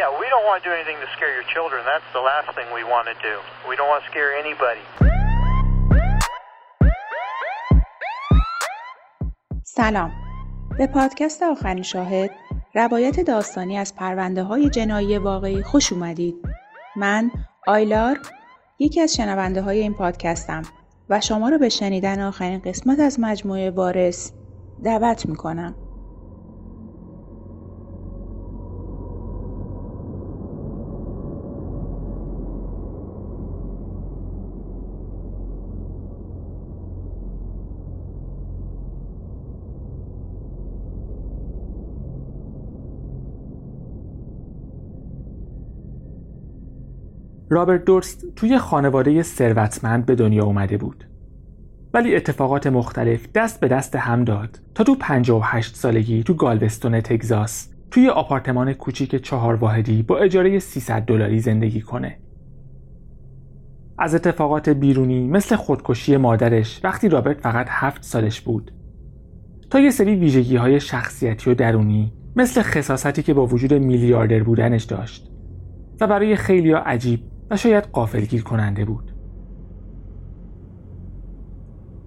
Yeah, we don't want to do anything to scare your children. That's the last thing we want to do. We don't want to scare anybody. سلام به پادکست آخرین شاهد روایت داستانی از پرونده های جنایی واقعی خوش اومدید من آیلار یکی از شنونده های این پادکستم و شما رو به شنیدن آخرین قسمت از مجموعه وارث دعوت می‌کنم رابرت دورست توی خانواده ثروتمند به دنیا اومده بود ولی اتفاقات مختلف دست به دست هم داد تا تو 58 سالگی تو گالوستون تگزاس توی آپارتمان کوچیک چهار واحدی با اجاره 300 دلاری زندگی کنه. از اتفاقات بیرونی مثل خودکشی مادرش وقتی رابرت فقط هفت سالش بود تا یه سری ویژگی های شخصیتی و درونی مثل خصاصتی که با وجود میلیاردر بودنش داشت و برای خیلیا عجیب و شاید غافلگیر کننده بود.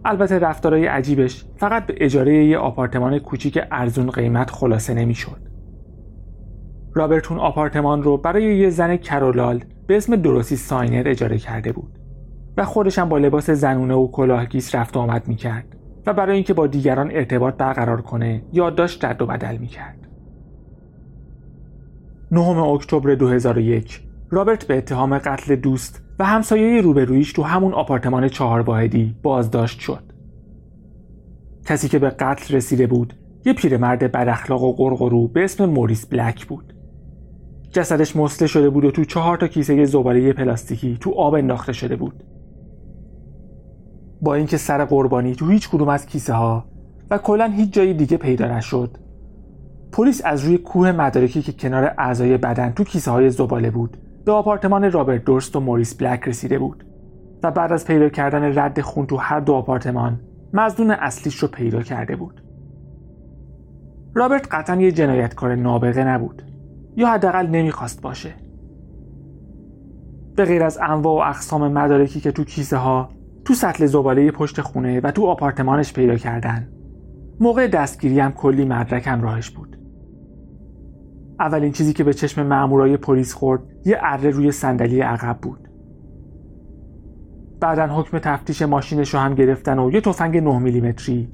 البته رفتارهای عجیبش فقط به اجاره یه آپارتمان کوچیک ارزون قیمت خلاصه نمی‌شد. رابرت اون آپارتمان رو برای یه زن کر و لال به اسم دوروتی ساینر اجاره کرده بود و خودش هم با لباس زنونه و کلاهگیس رفت و آمد می‌کرد و برای اینکه با دیگران ارتباط برقرار کنه یادداشت رد و بدل می‌کرد. 9 اکتبر 2001 رابرت به اتهام قتل دوست و همسایه روبرویش تو همون آپارتمان چهار واحدی بازداشت شد. کسی که به قتل رسیده بود یه پیرمرد بداخلاق و قرقرو به اسم موریس بلک بود. جسدش مسله شده بود و تو چهار تا کیسه زباله پلاستیکی تو آب انداخته شده بود. با اینکه سر قربانی تو هیچ کدوم از کیسه ها و کلا هیچ جای دیگه پیدا نشد پلیس از روی کوه مدارکی که کنار اعضای بدن تو کیسه های زباله بود به آپارتمان رابرت دورست و موریس بلک رسیده بود و بعد از پیدا کردن رد خون تو هر دو آپارتمان مزدون اصلیش رو پیدا کرده بود. رابرت قطعا یه جنایتکار نابغه نبود یا حداقل نمی‌خواست باشه. به غیر از انواع و اقسام مدارکی که تو کیسه ها تو سطل زباله پشت خونه و تو آپارتمانش پیدا کردن موقع دستگیری هم کلی مدرک راهش بود. اولین چیزی که به چشم مامورای پلیس خورد یه اره روی صندلی عقب بود. بعدا حکم تفتیش ماشینش رو هم گرفتن و یه تفنگ 9 میلیمتری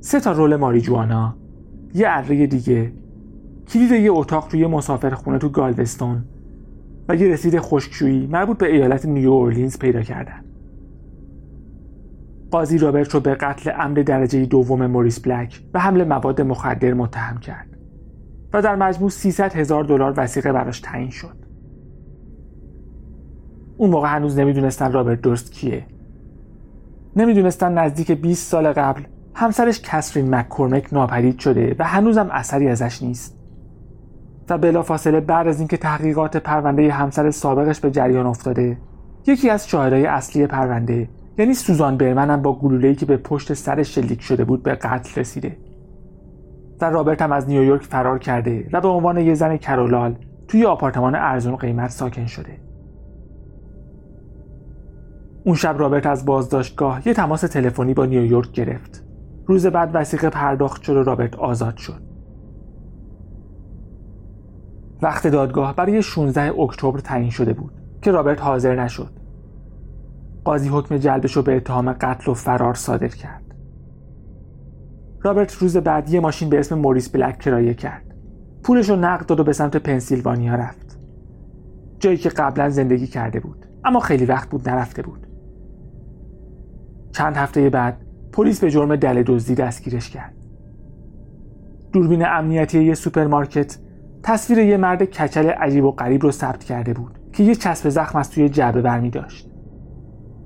سه تا رول ماریجوانا یه اره دیگه کلید یه اتاق توی مسافرخونه تو گالوستون و یه رسید خشکشویی مربوط به ایالت نیو اورلینز پیدا کردن. قاضی رابرت رو به قتل عمد درجه دوم موریس بلک و حمل مواد مخدر متهم کرد. و در مجموع 300 هزار دلار وسیقه براش تعیین شد. اون موقع هنوز نمی‌دونستن رابرت درست کیه. نمی‌دونستن نزدیک 20 سال قبل همسرش کسرین مککورمک ناپدید شده و هنوزم اثری ازش نیست. و بلافاصله بعد از اینکه تحقیقات پرونده همسر سابقش به جریان افتاده یکی از شاهدای اصلی پرونده یعنی سوزان برمن هم با گلوله‌ای که به پشت سرش شلیک شده بود به قتل رسیده و رابرت هم از نیویورک فرار کرده و به عنوان یه زن کرولال توی آپارتمان ارزون قیمت ساکن شده. اون شب رابرت از بازداشتگاه یه تماس تلفنی با نیویورک گرفت. روز بعد وسیقه پرداخت شد و رابرت آزاد شد. وقت دادگاه برای 16 اکتبر تعیین شده بود که رابرت حاضر نشد. قاضی حکم جلبش رو به اتهام قتل و فرار صادر کرد. رابرت روز بعد یه ماشین به اسم موریس بلک کرایه کرد. پولش رو نقد داد و به سمت پنسیلوانیا رفت. جایی که قبلا زندگی کرده بود اما خیلی وقت بود نرفته بود. چند هفته بعد پلیس به جرم دل دزدی دستگیرش کرد. دوربین امنیتی یه سوپرمارکت تصویر یه مرد کچل عجیب و غریب رو ثبت کرده بود که یه چسب زخم از توی جعبه برمی داشت.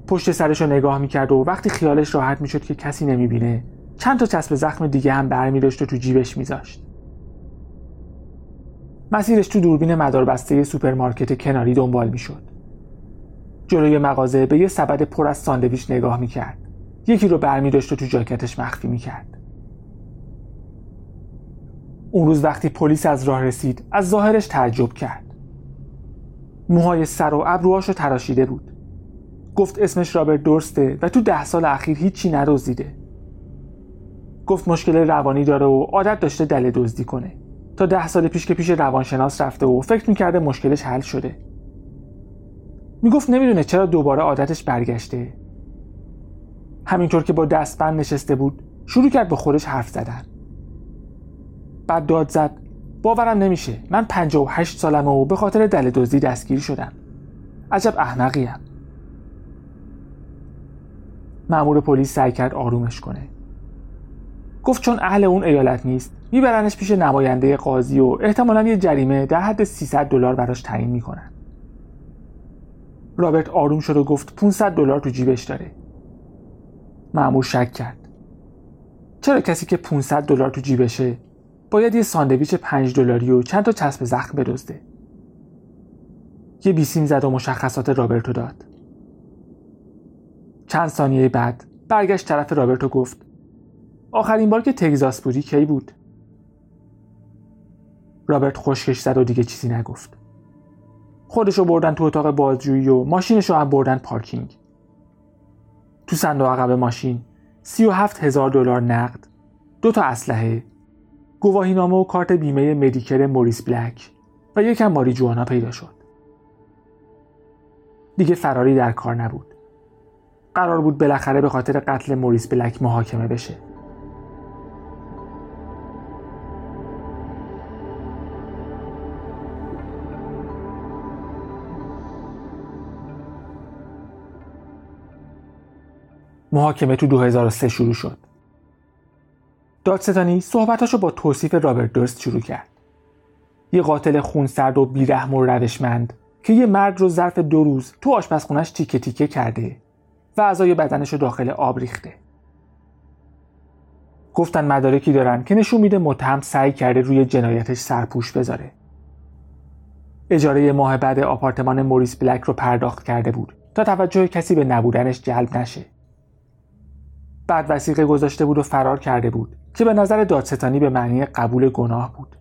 پشت سرش رو نگاه می‌کرد و وقتی خیالش راحت می‌شد که کسی نمی‌بینه چند تا چسب زخم دیگه هم برمی داشت و تو جیبش میذاشت مسیرش تو دوربین مداربسته سوپرمارکت کناری دنبال می‌شد جلوی مغازه به یه سبد پر از ساندویچ نگاه می‌کرد یکی رو برمی داشت و تو جاکتش مخفی می‌کرد اون روز وقتی پلیس از راه رسید از ظاهرش تعجب کرد. موهای سر و ابروهاش رو تراشیده بود. گفت اسمش رابرت دورسته و تو ده سال اخیر هیچی نرزیده گفت مشکل روانی داره و عادت داشته دل دزدی کنه. تا ده سال پیش که پیش روانشناس رفته و فکر می‌کرده مشکلش حل شده. می‌گفت نمی‌دونه چرا دوباره عادتش برگشته. همینطور که با دستبند نشسته بود شروع کرد با خودش حرف زدن. بعد داد زد باورم نمیشه. من 58 سالمه و به خاطر دل دزدی دستگیر شدم. عجب احمقیم مأمور پلیس سعی کرد آرومش کنه. گفت چون اهل اون ایالت نیست میبرنش پیش نماینده قاضی و احتمالا یه جریمه در حد 300 دلار براش تعیین می‌کنن. رابرت آروم شد و گفت 500 دلار تو جیبش داره. مأمور شک کرد. چرا کسی که 500 دلار تو جیبشه باید یه ساندویچ 5 دلاری و چند تا چسب زخم بدزده؟ یه بیسیم زد و مشخصات رابرتو داد. چند ثانیه بعد برگشت طرف رابرتو گفت آخرین بار که تگزاس بودی کی بود؟ رابرت خشکش زد و دیگه چیزی نگفت. خودشو بردن تو اتاق بازجویی و ماشینشو هم بردن پارکینگ. تو صندوق عقب ماشین سی و هفت هزار دلار نقد دو تا اسلحه گواهینامه و کارت بیمه مدیکر موریس بلک و یکم ماری جوانا پیدا شد. دیگه فراری در کار نبود. قرار بود بالاخره به خاطر قتل موریس بلک محاکمه بشه. محاکمه تو 2003 شروع شد. دادستانی صحبتاشو با توصیف رابرت درست شروع کرد. یه قاتل خونسرد و بیرحم و روشمند که یه مرد رو ظرف دو روز تو آشپزخونش تیکه تیکه کرده و اعضای بدنش رو داخل آب ریخته. گفتن مدارکی دارن که نشون میده متهم سعی کرده روی جنایتش سرپوش بذاره. اجاره ماه بعد آپارتمان موریس بلک رو پرداخت کرده بود تا توجه کسی به نبودنش جلب نشه. بعد وسیقه گذاشته بود و فرار کرده بود که به نظر دادستانی به معنی قبول گناه بود.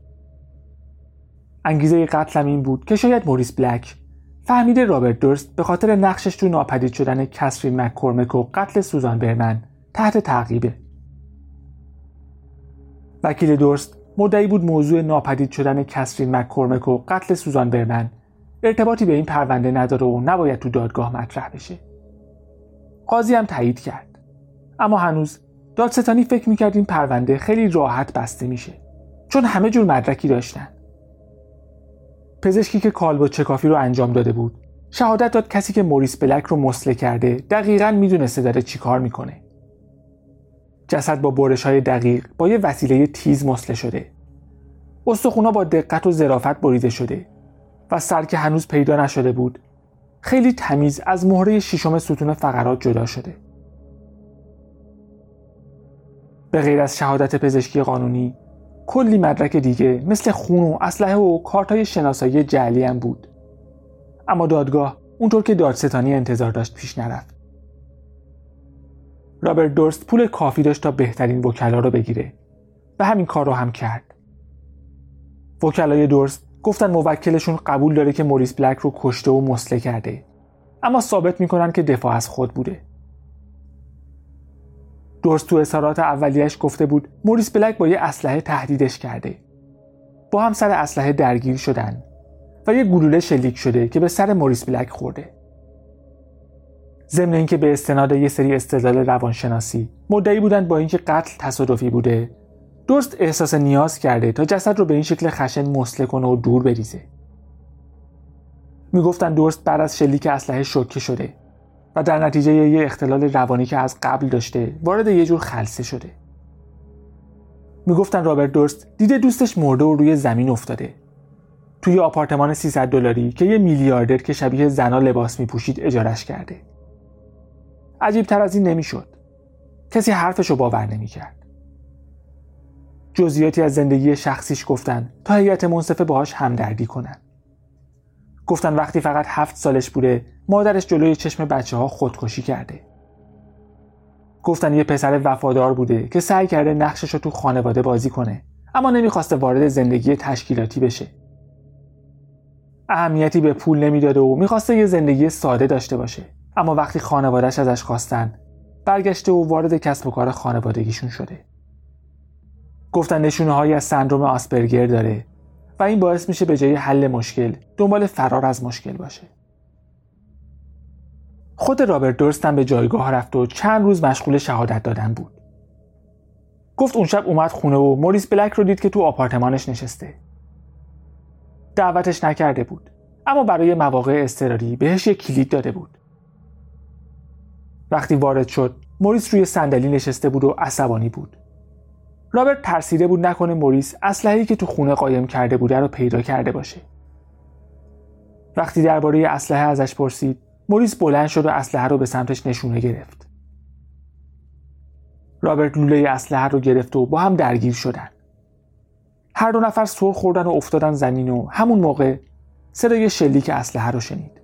انگیزه قتلم این بود که شاید موریس بلک فهمیده رابرت درست به خاطر نقشش تو ناپدید شدن کسرین مککورمک و قتل سوزان برمن تحت تعقیبه. وکیل درست مدعی بود موضوع ناپدید شدن کسرین مککورمک و قتل سوزان برمن ارتباطی به این پرونده نداره و نباید تو دادگاه مطرح بشه. قاضی هم تایید کرد. اما هنوز دادستانی فکر می‌کرد این پرونده خیلی راحت بسته میشه چون همه جور مدرکی داشتن. پزشکی که کالبو چکافی رو انجام داده بود شهادت داد کسی که موریس بلک رو مسله کرده دقیقا می‌دونسته داره چیکار می‌کنه. جسد با برش های دقیق با یه وسیله تیز مسله شده. استخونا با دقت و ظرافت بریده شده و سر که هنوز پیدا نشده بود خیلی تمیز از مهره ششم ستون فقرات جدا شده. به غیر از شهادت پزشکی قانونی کلی مدرک دیگه مثل خون و اسلحه و کارتای شناسایی جعلی هم بود. اما دادگاه اونطور که دادستانی انتظار داشت پیش نرفت. رابرت دورست پول کافی داشت تا بهترین وکلا رو بگیره و همین کار رو هم کرد. وکلای دورست گفتن موکلشون قبول داره که موریس بلک رو کشته و مسله کرده اما ثابت می‌کنن که دفاع از خود بوده. دورس تو اظهارات اولیش گفته بود موریس بلک با یه اسلحه تهدیدش کرده. با هم سر اسلحه درگیر شدن و یه گلوله شلیک شده که به سر موریس بلک خورده. ضمن اینکه به استناد یه سری استدلال روانشناسی مدعی بودن با اینکه قتل تصادفی بوده درست احساس نیاز کرده تا جسد رو به این شکل خشن مسله کنه و دور بریزه. می‌گفتن درست بعد از شلیک اسلحه شوکه شده. و در نتیجه یه اختلال روانی که از قبل داشته وارد یه جور خلصه شده. می‌گفتن رابرت دورست دیده دوستش مرده و روی زمین افتاده. توی آپارتمان 300 دلاری که یه میلیاردر که شبیه زنا لباس میپوشید اجارش کرده. عجیب تر از این نمی‌شد. کسی حرفشو باور نمی‌کرد. جزئیاتی از زندگی شخصیش گفتن تا هیئت منصفه باهاش همدردی کنن. گفتن وقتی فقط هفت سالش بوده مادرش جلوی چشم بچه ها خودکشی کرده. گفتن یه پسر وفادار بوده که سعی کرده نقشش رو تو خانواده بازی کنه اما نمی‌خواسته وارد زندگی تشکیلاتی بشه. اهمیتی به پول نمی‌داده و می‌خواسته یه زندگی ساده داشته باشه. اما وقتی خانوادهش ازش خواستن برگشته و وارد کسب و کار خانوادگیشون شده. گفتن نشونه های از سندروم آسپرگر داره. و این باعث میشه به جای حل مشکل دنبال فرار از مشکل باشه. خود رابرت درستم به جایگاه رفت و چند روز مشغول شهادت دادن بود. گفت اون شب اومد خونه و موریس بلک رو دید که تو آپارتمانش نشسته. دعوتش نکرده بود اما برای مواقع اضطراری بهش یک کلید داده بود. وقتی وارد شد موریس روی صندلی نشسته بود و عصبانی بود. رابرت ترسیده بود نکنه موریس اسلحه‌ای که تو خونه قایم کرده بوده رو پیدا کرده باشه. وقتی درباره اسلحه ازش پرسید موریس بلند شد و اسلحه رو به سمتش نشونه گرفت. رابرت لوله اسلحه رو گرفت و با هم درگیر شدن. هر دو نفر سر خوردن و افتادن زمین و همون موقع صدای شلیک اسلحه رو شنید.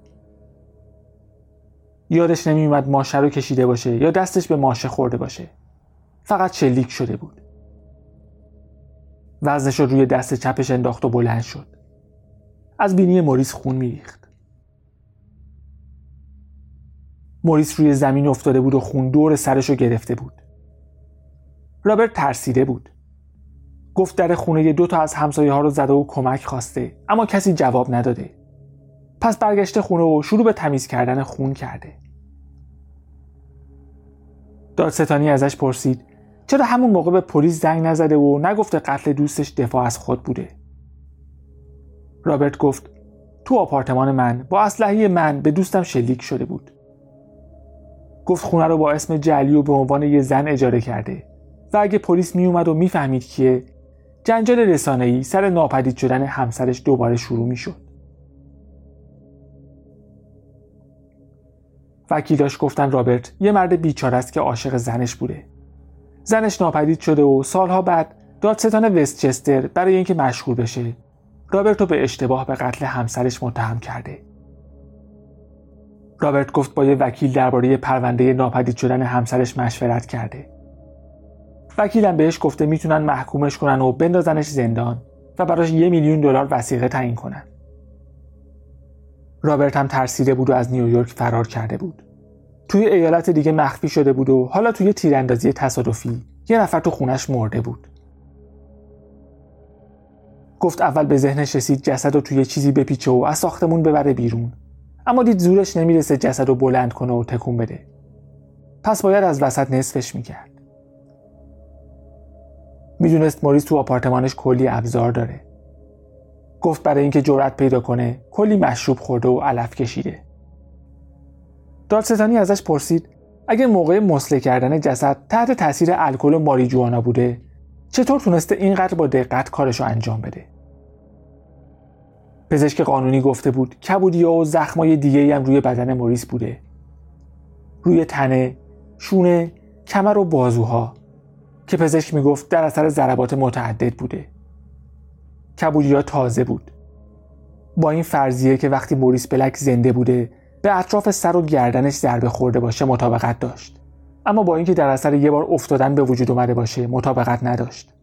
یادش نمیومد ماشه رو کشیده باشه یا دستش به ماشه خورده باشه. فقط شلیک شده بود. وزنش رو روی دست چپش انداخت و بلند شد. از بینی موریس خون میریخت. موریس روی زمین افتاده بود و خون دور سرش رو گرفته بود. رابرت ترسیده بود. گفت در خونه دو تا از همسایه ها رو زده و کمک خواسته اما کسی جواب نداده. پس برگشته خونه و شروع به تمیز کردن خون کرده. دادستانی ازش پرسید چرا همون موقع به پلیس زنگ نزده و نگفته قتل دوستش دفاع از خود بوده رابرت گفت تو آپارتمان من با اسلحه من به دوستم شلیک شده بود گفت خونه رو با اسم جلی و به عنوان یه زن اجاره کرده و اگه پلیس می اومد و می‌فهمید کیه جنجال رسانه‌ای سر ناپدید شدن همسرش دوباره شروع می شد. وکیلاش گفتن رابرت یه مرد بیچاره است که عاشق زنش بوده. زنش ناپدید شده و سالها بعد دادستان وستچستر برای اینکه مشهور بشه رابرت رو به اشتباه به قتل همسرش متهم کرده. رابرت گفت با یه وکیل درباره پرونده ناپدید شدن همسرش مشورت کرده. وکیلم بهش گفته می‌تونن محکومش کنن و بندازنش زندان و براش یه میلیون دلار وسیقه تعیین کنن. رابرت هم ترسیده بود و از نیویورک فرار کرده بود. توی ایالت دیگه مخفی شده بود و حالا توی تیراندازی تصادفی یه نفر تو خونش مرده بود. گفت اول به ذهنش رسید جسد رو توی چیزی بپیچه و از ساختمون ببره بیرون. اما دید زورش نمی‌رسه جسد رو بلند کنه و تکون بده. پس باید از وسط نصفش می‌کرد. می‌دونست موریس تو آپارتمانش کلی ابزار داره. گفت برای اینکه جرأت پیدا کنه کلی مشروب خورده و علف کشیده. دادستانی ازش پرسید اگه موقع مسله کردن جسد تحت تاثیر الکل و ماریجوانا بوده چطور تونسته اینقدر با دقت کارشو انجام بده؟ پزشک قانونی گفته بود کبودیا و زخمای دیگه هم روی بدن موریس بوده. روی تنه شونه کمر و بازوها. که پزشک می‌گفت در اثر ضربات متعدد بوده. کبودیا تازه بود. با این فرضیه که وقتی موریس بلک زنده بوده به اطراف سر و گردنش ضربه خورده باشه مطابقت داشت. اما با اینکه در اثر یه بار افتادن به وجود اومده باشه مطابقت نداشت.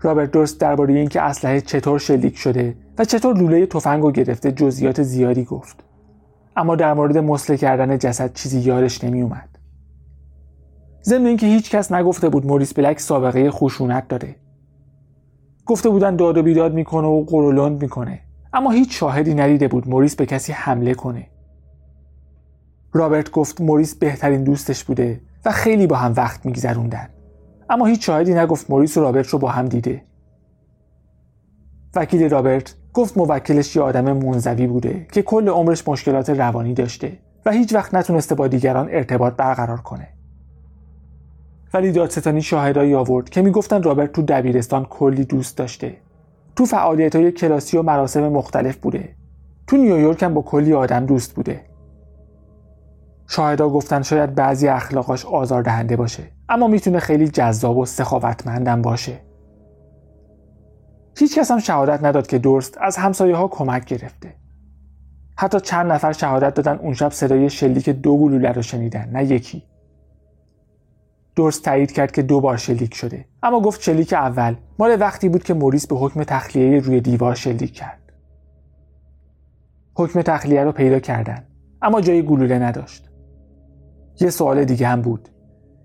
رابرت درست درباره اینکه اسلحه چطور شلیک شده و چطور لوله تفنگ رو گرفته جزئیات زیادی گفت. اما در مورد مسله کردن جسد چیزی یادش نمی اومد ضمن اینکه هیچ کس نگفته بود موریس بلک سابقه خشونت داره. گفته بودن داد و بیداد می‌کنه و قرولند می‌کنه. اما هیچ شاهدی ندیده بود موریس به کسی حمله کنه. رابرت گفت موریس بهترین دوستش بوده و خیلی با هم وقت میگذروندن. اما هیچ شاهدی نگفت موریس و رابرت رو با هم دیده. وکیل رابرت گفت موکلش یه آدم منزوی بوده که کل عمرش مشکلات روانی داشته و هیچ وقت نتونسته با دیگران ارتباط برقرار کنه. ولی دادستانی شاهدایی آورد که می‌گفتن رابرت تو دبیرستان کلی دوست داشته. تو فعالیت های کلاسی و مراسم مختلف بوده. تو نیویورک هم با کلی آدم دوست بوده. شاهدا گفتن شاید بعضی اخلاقاش آزاردهنده باشه اما می‌تونه خیلی جذاب و سخاوتمندم باشه. هیچ کس هم شهادت نداد که درست از همسایه ها کمک گرفته. حتی چند نفر شهادت دادن اون شب صدای شلیک دو گلوله رو شنیدن نه یکی. درست تایید کرد که دو بار شلیک شده. اما گفت شلیک اول. مال وقتی بود که موریس به حکم تخلیه روی دیوار شلیک کرد. حکم تخلیه رو پیدا کردن. اما جای گلوله نداشت. یه سوال دیگه هم بود.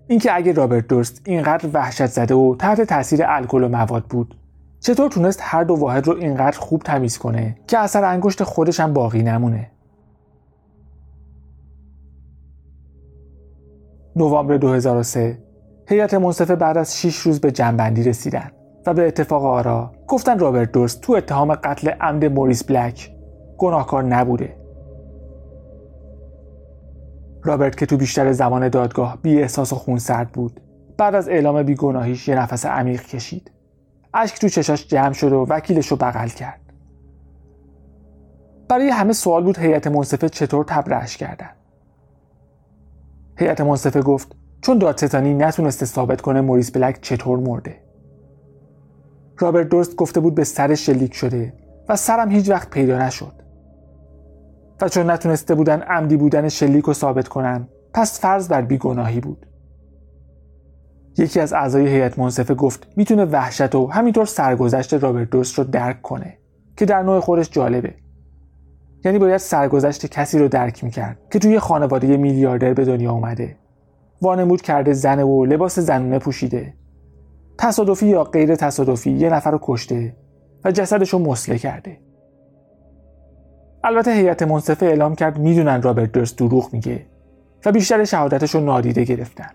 اینکه اگه رابرت درست اینقدر وحشت زده و تحت تاثیر الکل و مواد بود چطور تونست هر دو واحد رو اینقدر خوب تمیز کنه که اثر انگشت خودش هم باقی نمونه؟ نوامبر 2003 هیئت منصفه بعد از 6 روز به جنبندی رسیدن و به اتفاق آرا گفتن رابرت دورست تو اتهام قتل عمد موریس بلک گناهکار نبوده. رابرت که تو بیشتر زمان دادگاه بی احساس و خونسرد بود بعد از اعلام بیگناهیش یه نفس عمیق کشید. اشک تو چشاش جمع شد و وکیلش رو بغل کرد. برای همه سوال بود هیئت منصفه چطور تبرئش کردن. هیئت منصفه گفت چون دادستانی نتونسته ثابت کنه موریس بلک چطور مرده. رابرت درست گفته بود به سر شلیک شده و سرم هیچ وقت پیدا نشد. و چون نتونسته بودن عمدی بودن شلیک رو ثابت کنن پس فرض بر بیگناهی بود. یکی از اعضای هیئت منصفه گفت می‌تونه وحشت و همینطور سرگذشت رابرت درست رو درک کنه که در نوع خودش جالبه. یعنی باید سرگذشت کسی رو درک می‌کرد که توی خانواده میلیاردر به دنیا اومده. وانمود کرده زنه و لباس زنونه پوشیده. تصادفی یا غیر تصادفی یه نفر رو کشته و جسدش رو مسله کرده. البته هیئت منصفه اعلام کرد می‌دونن رابرت درست دروغ میگه و بیشتر شهادتش رو نادیده گرفتن.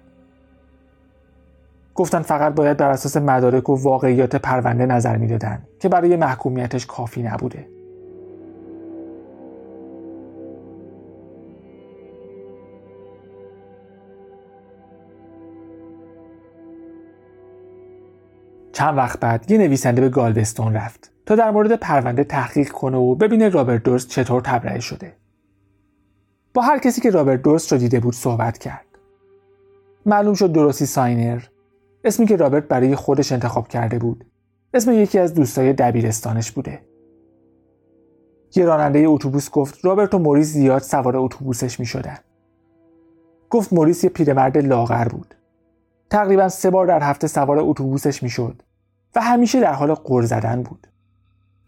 گفتن فقط باید بر اساس مدارک و واقعیات پرونده نظر می‌دادن که برای محکومیتش کافی نبوده. چند وقت بعد یه نویسنده به گالوستون رفت تا در مورد پرونده تحقیق کنه و ببینه رابرت دورست چطور تبرئه شده. با هر کسی که رابرت دورست رو دیده بود صحبت کرد. معلوم شد دوروتی ساینر اسمی که رابرت برای خودش انتخاب کرده بود اسم یکی از دوستای دبیرستانش بوده. یه راننده اتوبوس گفت رابرت و موریس زیاد سوار اتوبوسش می شدن. گفت موریس یه پیرمرد لاغر بود. تقریبا سه بار در هفته سوار اتوبوسش می‌شد و همیشه در حال قر زدن بود.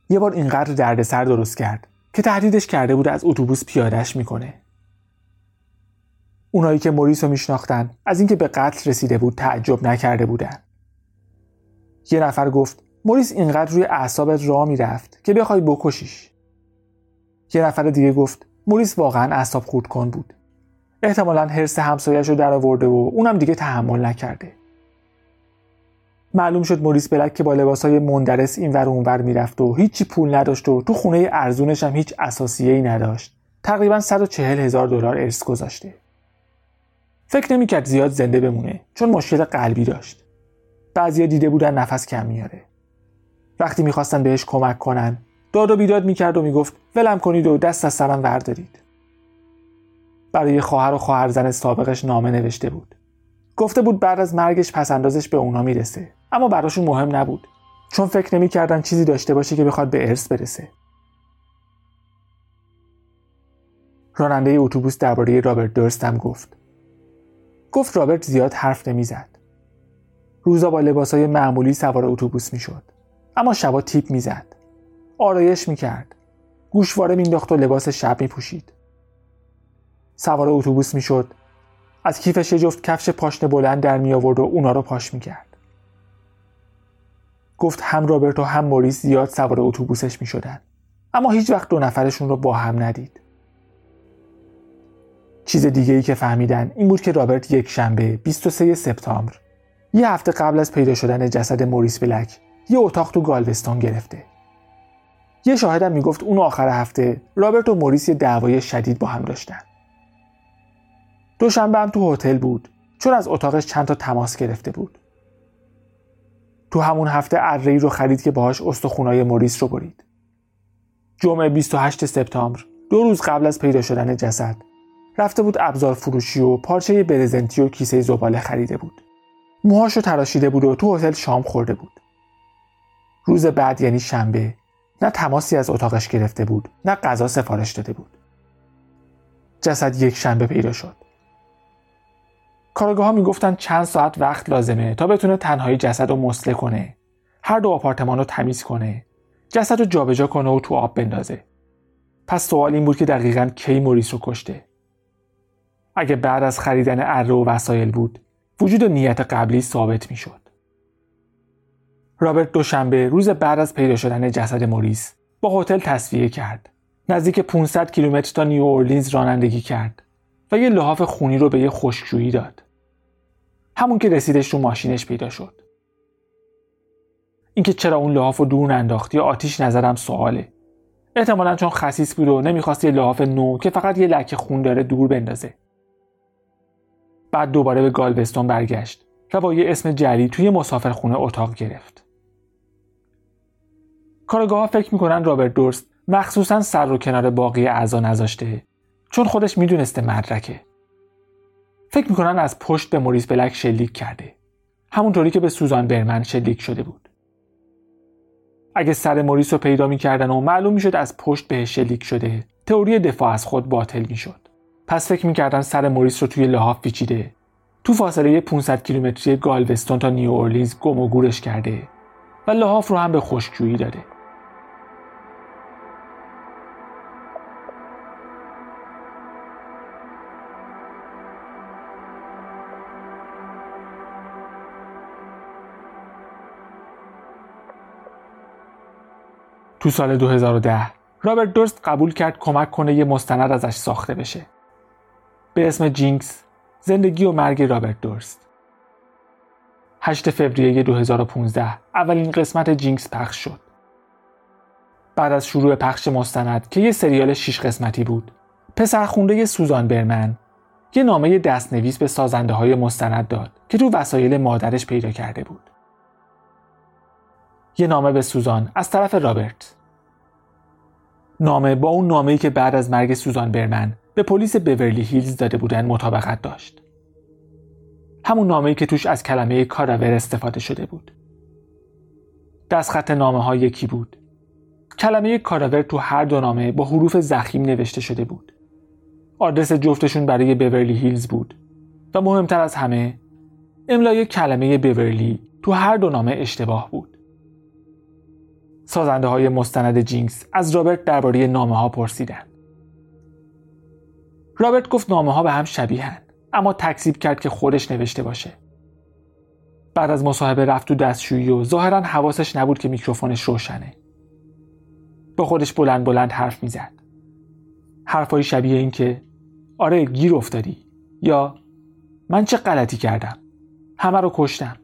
یه بار اینقدر دردسر درست کرد که تهدیدش کرده بود از اتوبوس پیادش می‌کنه. اونایی که موریس رو میشناختن از اینکه به قتل رسیده بود تعجب نکرده بودن. یه نفر گفت موریس اینقدر روی اعصابت راه می‌رفت که بخوای بکشیش. یه نفر دیگه گفت موریس واقعا اعصاب خورد کن بود. احتمالا حرس همسایش رو در آورده و اونم دیگه تحمل نکرده. معلوم شد موریس بلک که با لباسای مندرس این ور اونور می‌رفت و هیچی پول نداشت و تو خونه ارزونش هم هیچ اساسیه ای نداشت. تقریبا 140 هزار دلار ارث گذاشته. فکر نمی‌کرد زیاد زنده بمونه چون مشکل قلبی داشت. بعضیا دیده بودن نفس کم میاره. وقتی می‌خواستن بهش کمک کنن داد و بیداد می‌کرد و می‌گفت ولم کنید و دست از سرم وردارید. برای خواهر و خواهرزن سابقش نامه نوشته بود. گفته بود بعد از مرگش پسندازش به اونا می‌رسه اما براشون مهم نبود چون فکر نمی‌کردن چیزی داشته باشه که بخواد به ارث برسه. راننده اتوبوس درباره رابرت درست هم گفت. گفت رابرت زیاد حرف نمی‌زد. روزا با لباسای معمولی سوار اتوبوس می‌شد. اما شبا تیپ می‌زد. آرایش می‌کرد. گوشواره مینداخت و لباس شب میپوشید. سوار اتوبوس می‌شد. از کیفش یه جفت کفش پاشنه بلند در می آورد و اونا رو پاش می‌کرد. گفت هم رابرت و هم موریس زیاد سوار اتوبوسش می شدن. اما هیچ وقت دو نفرشون رو با هم ندید. چیز دیگه ای که فهمیدن این بود که رابرت یک شنبه 23 سپتامبر یه هفته قبل از پیدا شدن جسد موریس بلک یه اتاق تو گالوستون گرفته. یه شاهدم می‌گفت اون آخر هفته رابرت و موریس یه دعوای شدید با هم داشتن. دوشنبه هم تو هتل بود چون از اتاقش چند تا تماس گرفته بود. تو همون هفته ارهی رو خرید که باهاش استخونای موریس رو برید. جمعه 28 سپتامبر دو روز قبل از پیدا شدن جسد رفته بود ابزار فروشی و پارچه برزنتی و کیسه زباله خریده بود. موهاش رو تراشیده بود و تو هتل شام خورده بود. روز بعد یعنی شنبه نه تماسی از اتاقش گرفته بود نه غذا سفارش داده بود. جسد یک شنبه پیدا شد. کارگاه ها می‌گفتن چند ساعت وقت لازمه تا بتونه تنهایی جسد رو مسله کنه. هر دو آپارتمان رو تمیز کنه. جسد رو جابجا کنه و تو آب بندازه. پس سوال این بود که دقیقا کی موریس رو کشته؟ اگه بعد از خریدن اره و وسایل بود وجود نیت قبلی ثابت می‌شد. رابرت دوشنبه روز بعد از پیدا شدن جسد موریس با هتل تسویه کرد. نزدیک 500 کیلومتر تا نیو اورلینز رانندگی کرد و یه لحاف خونی رو به یه خشکشویی داد. همون که رسیدش رو ماشینش پیدا شد. اینکه چرا اون لحاف رو دور ننداخت یا آتیش نزد هم سواله. احتمالا چون خسیس بود و نمی‌خواست یه لحاف نو که فقط یه لکه خون داره دور بندازه. بعد دوباره به گالوستون برگشت و با یه اسم جری توی مسافرخونه اتاق گرفت. کارگاه فکر می‌کنن رابرت دورست مخصوصا سر رو کنار باقی اعضا نذاشته چون خودش می‌دونسته مدرکه. فکر می‌کنن از پشت به موریس بلک شلیک کرده. همونطوری که به سوزان برمن شلیک شده بود. اگه سر موریس رو پیدا می‌کردن و معلوم می‌شد از پشت بهش شلیک شده تئوری دفاع از خود باطل می‌شد. پس فکر می‌کردن سر موریس رو توی لحاف پیچیده. تو فاصله 500 کیلومتری گالوستون تا نیو اورلیز گم و گورش کرده و لحاف رو هم به خشکجویی داده. تو سال 2010 رابرت دورست قبول کرد کمک کنه یه مستند ازش ساخته بشه. به اسم جینکس زندگی و مرگ رابرت دورست. 8 فوریه 2015 اولین قسمت جینکس پخش شد. بعد از شروع پخش مستند که یه سریال 6 قسمتی بود. پسرخونده سوزان برمن. یه نامه دستنویس به سازنده های مستند داد که تو وسایل مادرش پیدا کرده بود. یه نامه به سوزان. از طرف رابرت. نامه با اون نامه‌ای که بعد از مرگ سوزان برمن به پلیس بورلی هیلز داده بودن مطابقت داشت. همون نامه‌ای که توش از کلمه کاراور استفاده شده بود. دستخط نامه ها یکی بود؟ کلمه کاراور تو هر دو نامه با حروف زخیم نوشته شده بود. آدرس جفتشون برای بورلی هیلز بود و مهمتر از همه املای کلمه بورلی تو هر دو نامه اشتباه بود. سازنده های مستند جینکس از رابرت درباره نامه ها پرسیدن. رابرت گفت نامه ها به هم شبیهن اما تکذیب کرد که خودش نوشته باشه. بعد از مصاحبه رفت تو دستشویی و ظاهرا حواسش نبود که میکروفونش روشنه. با خودش بلند بلند حرف می‌زد. حرفای شبیه این که آره گیر افتادی یا من چه غلطی کردم همه رو کشتم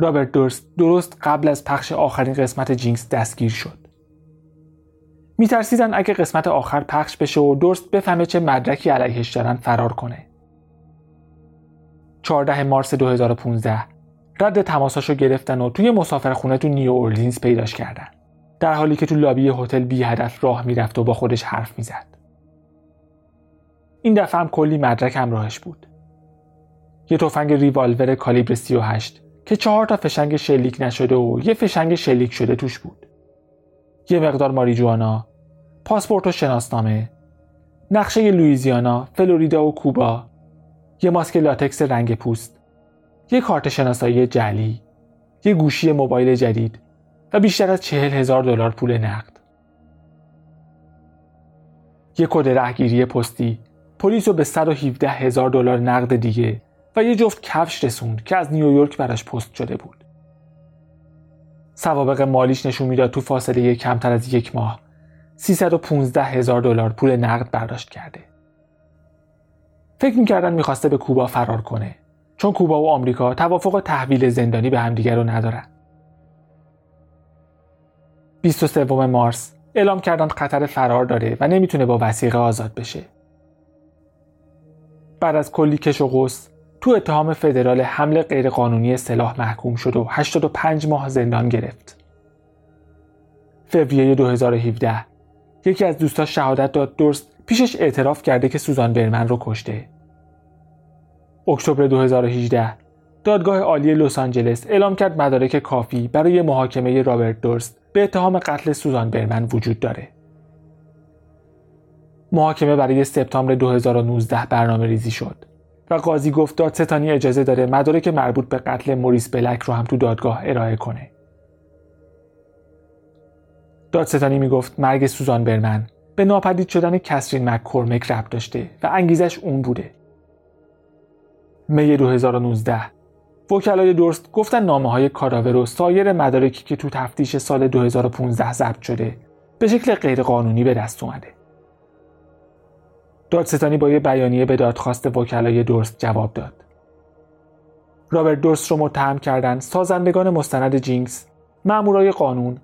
رابرت دورست درست قبل از پخش آخرین قسمت جینکس دستگیر شد. میترسیدن اگه قسمت آخر پخش بشه و دورست بفهمه چه مدرکی علیهش دارن فرار کنه. 14 مارس 2015 رد تماساشو گرفتن و توی مسافرخونه تو نیو اورلینز پیداش کردن. در حالی که تو لابی هتل بی هدف راه می‌رفت و با خودش حرف می‌زد. این دفعه هم کلی مدرک همراهش بود. یه تفنگ ریوالور کالیبر 38 که چهار تا فشنگ شلیک نشده و یه فشنگ شلیک شده توش بود. یه مقدار ماریجوانا پاسپورت و شناسنامه نقشه لویزیانا فلوریدا و کوبا یه ماسک لاتکس رنگ پوست یه کارت شناسایی جلی یه گوشی موبایل جدید و بیشتر از چهل هزار دلار پول نقد. یه کد رهگیری پستی. پلیس رو به 117 هزار دلار نقد دیگه. و یه جفت کفش رسوند که از نیویورک براش پست شده بود. سوابق مالیش نشون می‌داد تو فاصله کمتر از یک ماه 315 هزار دلار پول نقد برداشت کرده. فکر می‌کردن می‌خواسته به کوبا فرار کنه چون کوبا و آمریکا توافق تحویل زندانی به همدیگر رو ندارن. 23 مارس اعلام کردن قطر فرار داره و نمی‌تونه با وسیقه آزاد بشه. بعد از کلی کش و قص تو اتهام فدرال حمل غیرقانونی سلاح محکوم شد و 85 ماه زندان گرفت. فوریه 2017 یکی از دوستاش شهادت داد درست پیشش اعتراف کرده که سوزان برمن رو کشته. اکتبر 2018 دادگاه عالی لس آنجلس اعلام کرد مدارک کافی برای محاکمه رابرت دورست به اتهام قتل سوزان برمن وجود داره. محاکمه برای سپتامبر 2019 برنامه ریزی شد. و قاضی گفت دادستانی اجازه داره مدارک مربوط به قتل موریس بلک رو هم تو دادگاه ارائه کنه. دادستانی می‌گفت مرگ سوزان برمن به ناپدید شدن کسرین مککورمک ربط داشته و انگیزش اون بوده می 2019 وکلای درست گفتن نامه های کاراور و سایر مدارکی که تو تفتیش سال 2015 ضبط شده به شکل غیرقانونی به دست اومده. دادستانی با یه بیانیه به دادخواست وکلای درست جواب داد. رابرت درست رو متهم کردن سازندگان مستند جینکس، مامورای قانون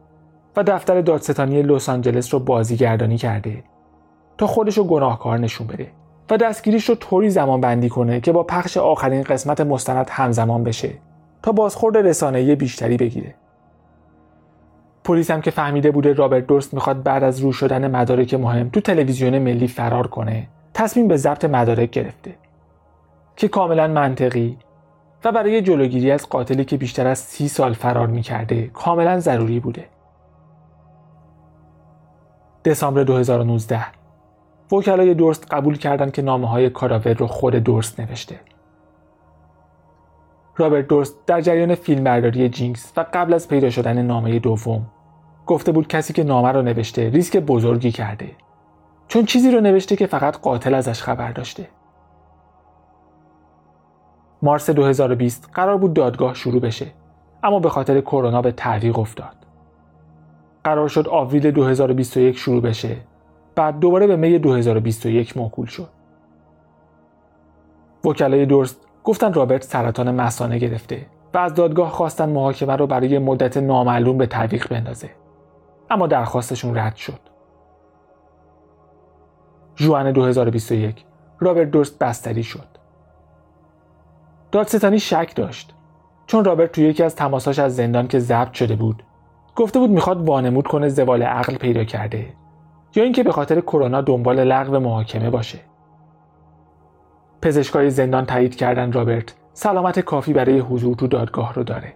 و دفتر دادستانی لس آنجلس رو بازیگردانی کرده تا خودش رو گناهکار نشون بده و دستگیریش رو طوری زمان بندی کنه که با پخش آخرین قسمت مستند همزمان بشه تا بازخورد رسانه‌ای بیشتری بگیره. پلیس هم که فهمیده بوده رابرت درست می‌خواد بعد از رو شدن مدارک مهم تو تلویزیون ملی فرار کنه تصمیم به ضبط مدارک گرفته که کاملا منطقی و برای جلوگیری از قاتلی که بیشتر از سی سال فرار می‌کرده کاملا ضروری بوده دسامبر 2019 وکلای درست قبول کردند که نامه های کاراور رو خود درست نوشته. رابرت درست در جریان فیلمبرداری جینکس و قبل از پیدا شدن نامه دوم گفته بود کسی که نامه رو نوشته ریسک بزرگی کرده چون چیزی رو نوشته که فقط قاتل ازش خبر داشته. مارس 2020 قرار بود دادگاه شروع بشه اما به خاطر کرونا به تعویق افتاد. قرار شد آوریل 2021 شروع بشه بعد دوباره به می 2021 موکول شد. وکلای درست گفتن رابرت سرطان مسانه گرفته و از دادگاه خواستن محاکمه رو برای مدت نامعلوم به تعویق بندازه. اما درخواستشون رد شد. جوان 2021 رابرت درست بستری شد. دادستانی شک داشت. چون رابرت توی یکی از تماساش از زندان که ضبط شده بود گفته بود می‌خواد وانمود کنه زوال عقل پیدا کرده یا اینکه به خاطر کرونا دنبال لغو محاکمه باشه. پزشکای زندان تایید کردن رابرت سلامت کافی برای حضور تو دادگاه رو داره.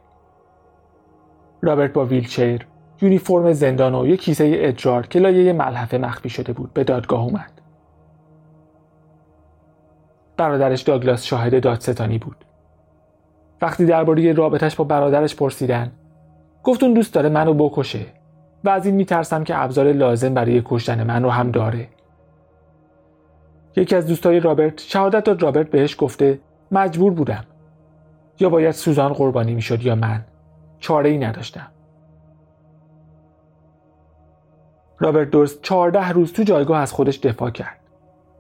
رابرت با ویلچیر یونیفرم زندان و یک کیسه ادرار که لایه ملحفه مخفی شده بود به دادگاه اومد. برادرش داگلاس شاهد دادستانی بود. وقتی درباره رابطش با برادرش پرسیدن گفت اون دوست داره منو بکشه و از این میترسم که ابزار لازم برای کشتن من رو هم داره. یکی از دوستای رابرت شهادت داد رابرت بهش گفته مجبور بودم. یا باید سوزان قربانی می‌شد یا من. چاره ای نداشتم. رابرت درست چهارده روز تو جایگاه از خودش دفاع کرد.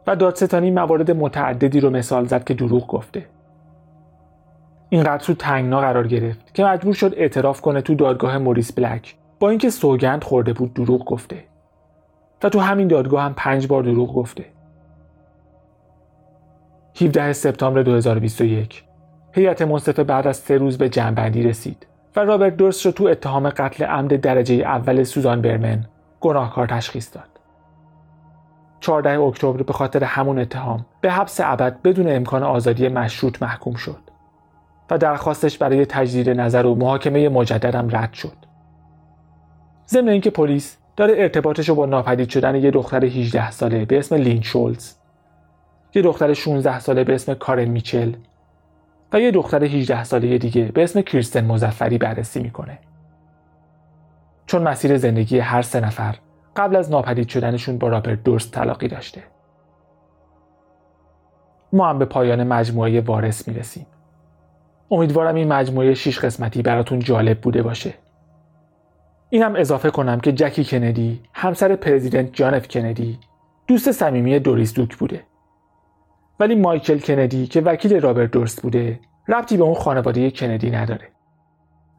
و دادستانی موارد متعددی رو مثال زد که دروغ گفته. اینقدر تو تنگنا قرار گرفت که مجبور شد اعتراف کنه تو دادگاه موریس بلک. با اینکه سوگند خورده بود دروغ گفته. و تو همین دادگاه هم پنج بار دروغ گفته. 17 سپتامبر 2021 هیئت منصفه بعد از سه روز به جنبندی رسید و رابرت دورس رو تو اتهام قتل عمد درجه اول سوزان برمن گناهکار تشخیص داد. 14 اکتبر به خاطر همون اتهام به حبس ابد بدون امکان آزادی مشروط محکوم شد و درخواستش برای تجدید نظر و محاکمه مجددم رد شد. ضمن اینکه پلیس داره ارتباطش رو با ناپدید شدن یه دختر 18 ساله به اسم لین شولز یه دختر 16 ساله به اسم کارن میچل و یه دختر 18 ساله دیگه به اسم کریستن مزفری بررسی می‌کنه چون مسیر زندگی هر سه نفر قبل از ناپدید شدنشون با رابرت دورست تلاقی داشته. ما هم به پایان مجموعه وارث می‌رسیم. امیدوارم این مجموعه 6 قسمتی براتون جالب بوده باشه. اینم اضافه کنم که جکی کندی همسر پرزیدنت جان اف کندی دوست صمیمی دوریس دوک بوده. ولی مایکل کندی که وکیل رابرت دورست بوده ربطی به اون خانواده کندی نداره.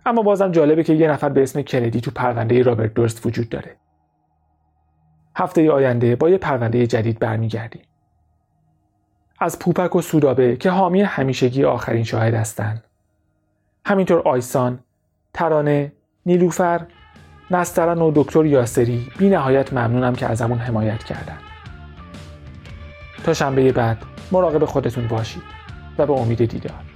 اما بازم جالبه که یه نفر به اسم کندی تو پرونده رابرت دورست وجود داره. هفته آینده با یه پرونده جدید برمیگردیم. از پوپک و سودابه که حامی همیشگی آخرین شاهد هستند. همینطور آیسان ترانه نیلوفر نسترن و دکتر یاسری بی نهایت ممنونم که ازمون حمایت کردن. تا شنبه بعد مراقب خودتون باشید و به امید دیدار.